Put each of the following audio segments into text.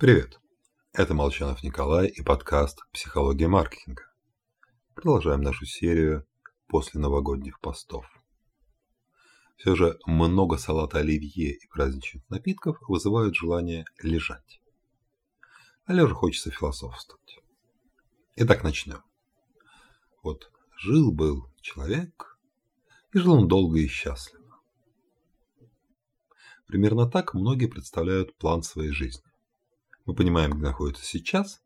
Привет! Это Молчанов Николай и подкаст «Психология маркетинга». Продолжаем нашу серию после новогодних постов. Все же много салата оливье и праздничных напитков вызывают желание лежать. А лежа хочется философствовать. Итак, начнем. Вот жил-был человек, и жил он долго и счастливо. Примерно так многие представляют план своей жизни. Мы понимаем, где находится сейчас,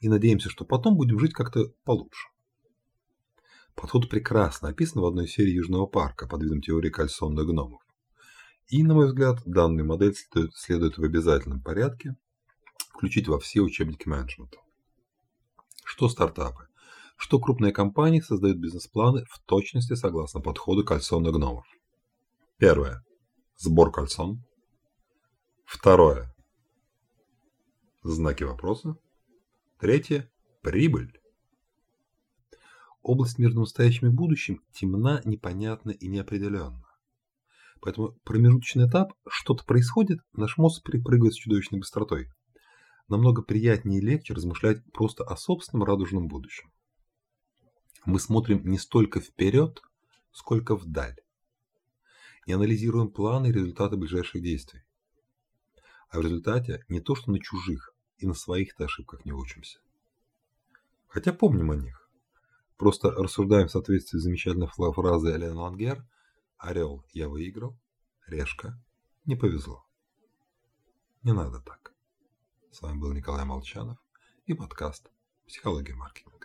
и надеемся, что потом будем жить как-то получше. Подход прекрасно описан в одной серии Южного парка под видом теории кальсонных гномов. И, на мой взгляд, данную модель следует, следует в обязательном порядке включить во все учебники менеджмента. Что стартапы, что крупные компании создают бизнес-планы в точности согласно подходу кальсонных гномов. Первое. Сбор кальсон. Второе знаки вопроса. Третье – прибыль. Область между настоящим и будущим темна, непонятна и неопределенна. Поэтому промежуточный этап – что-то происходит, наш мозг перепрыгивает с чудовищной быстротой. Намного приятнее и легче размышлять просто о собственном радужном будущем. Мы смотрим не столько вперед, сколько вдаль. И анализируем планы и результаты ближайших действий. А в результате не то, что на чужих, и на своих-то ошибках не учимся. Хотя помним о них. Просто рассуждаем в соответствии с замечательной фразой Элен Лангер «Орел, я выиграл, решка, не повезло». Не надо так. С вами был Николай Молчанов и подкаст «Психология маркетинга».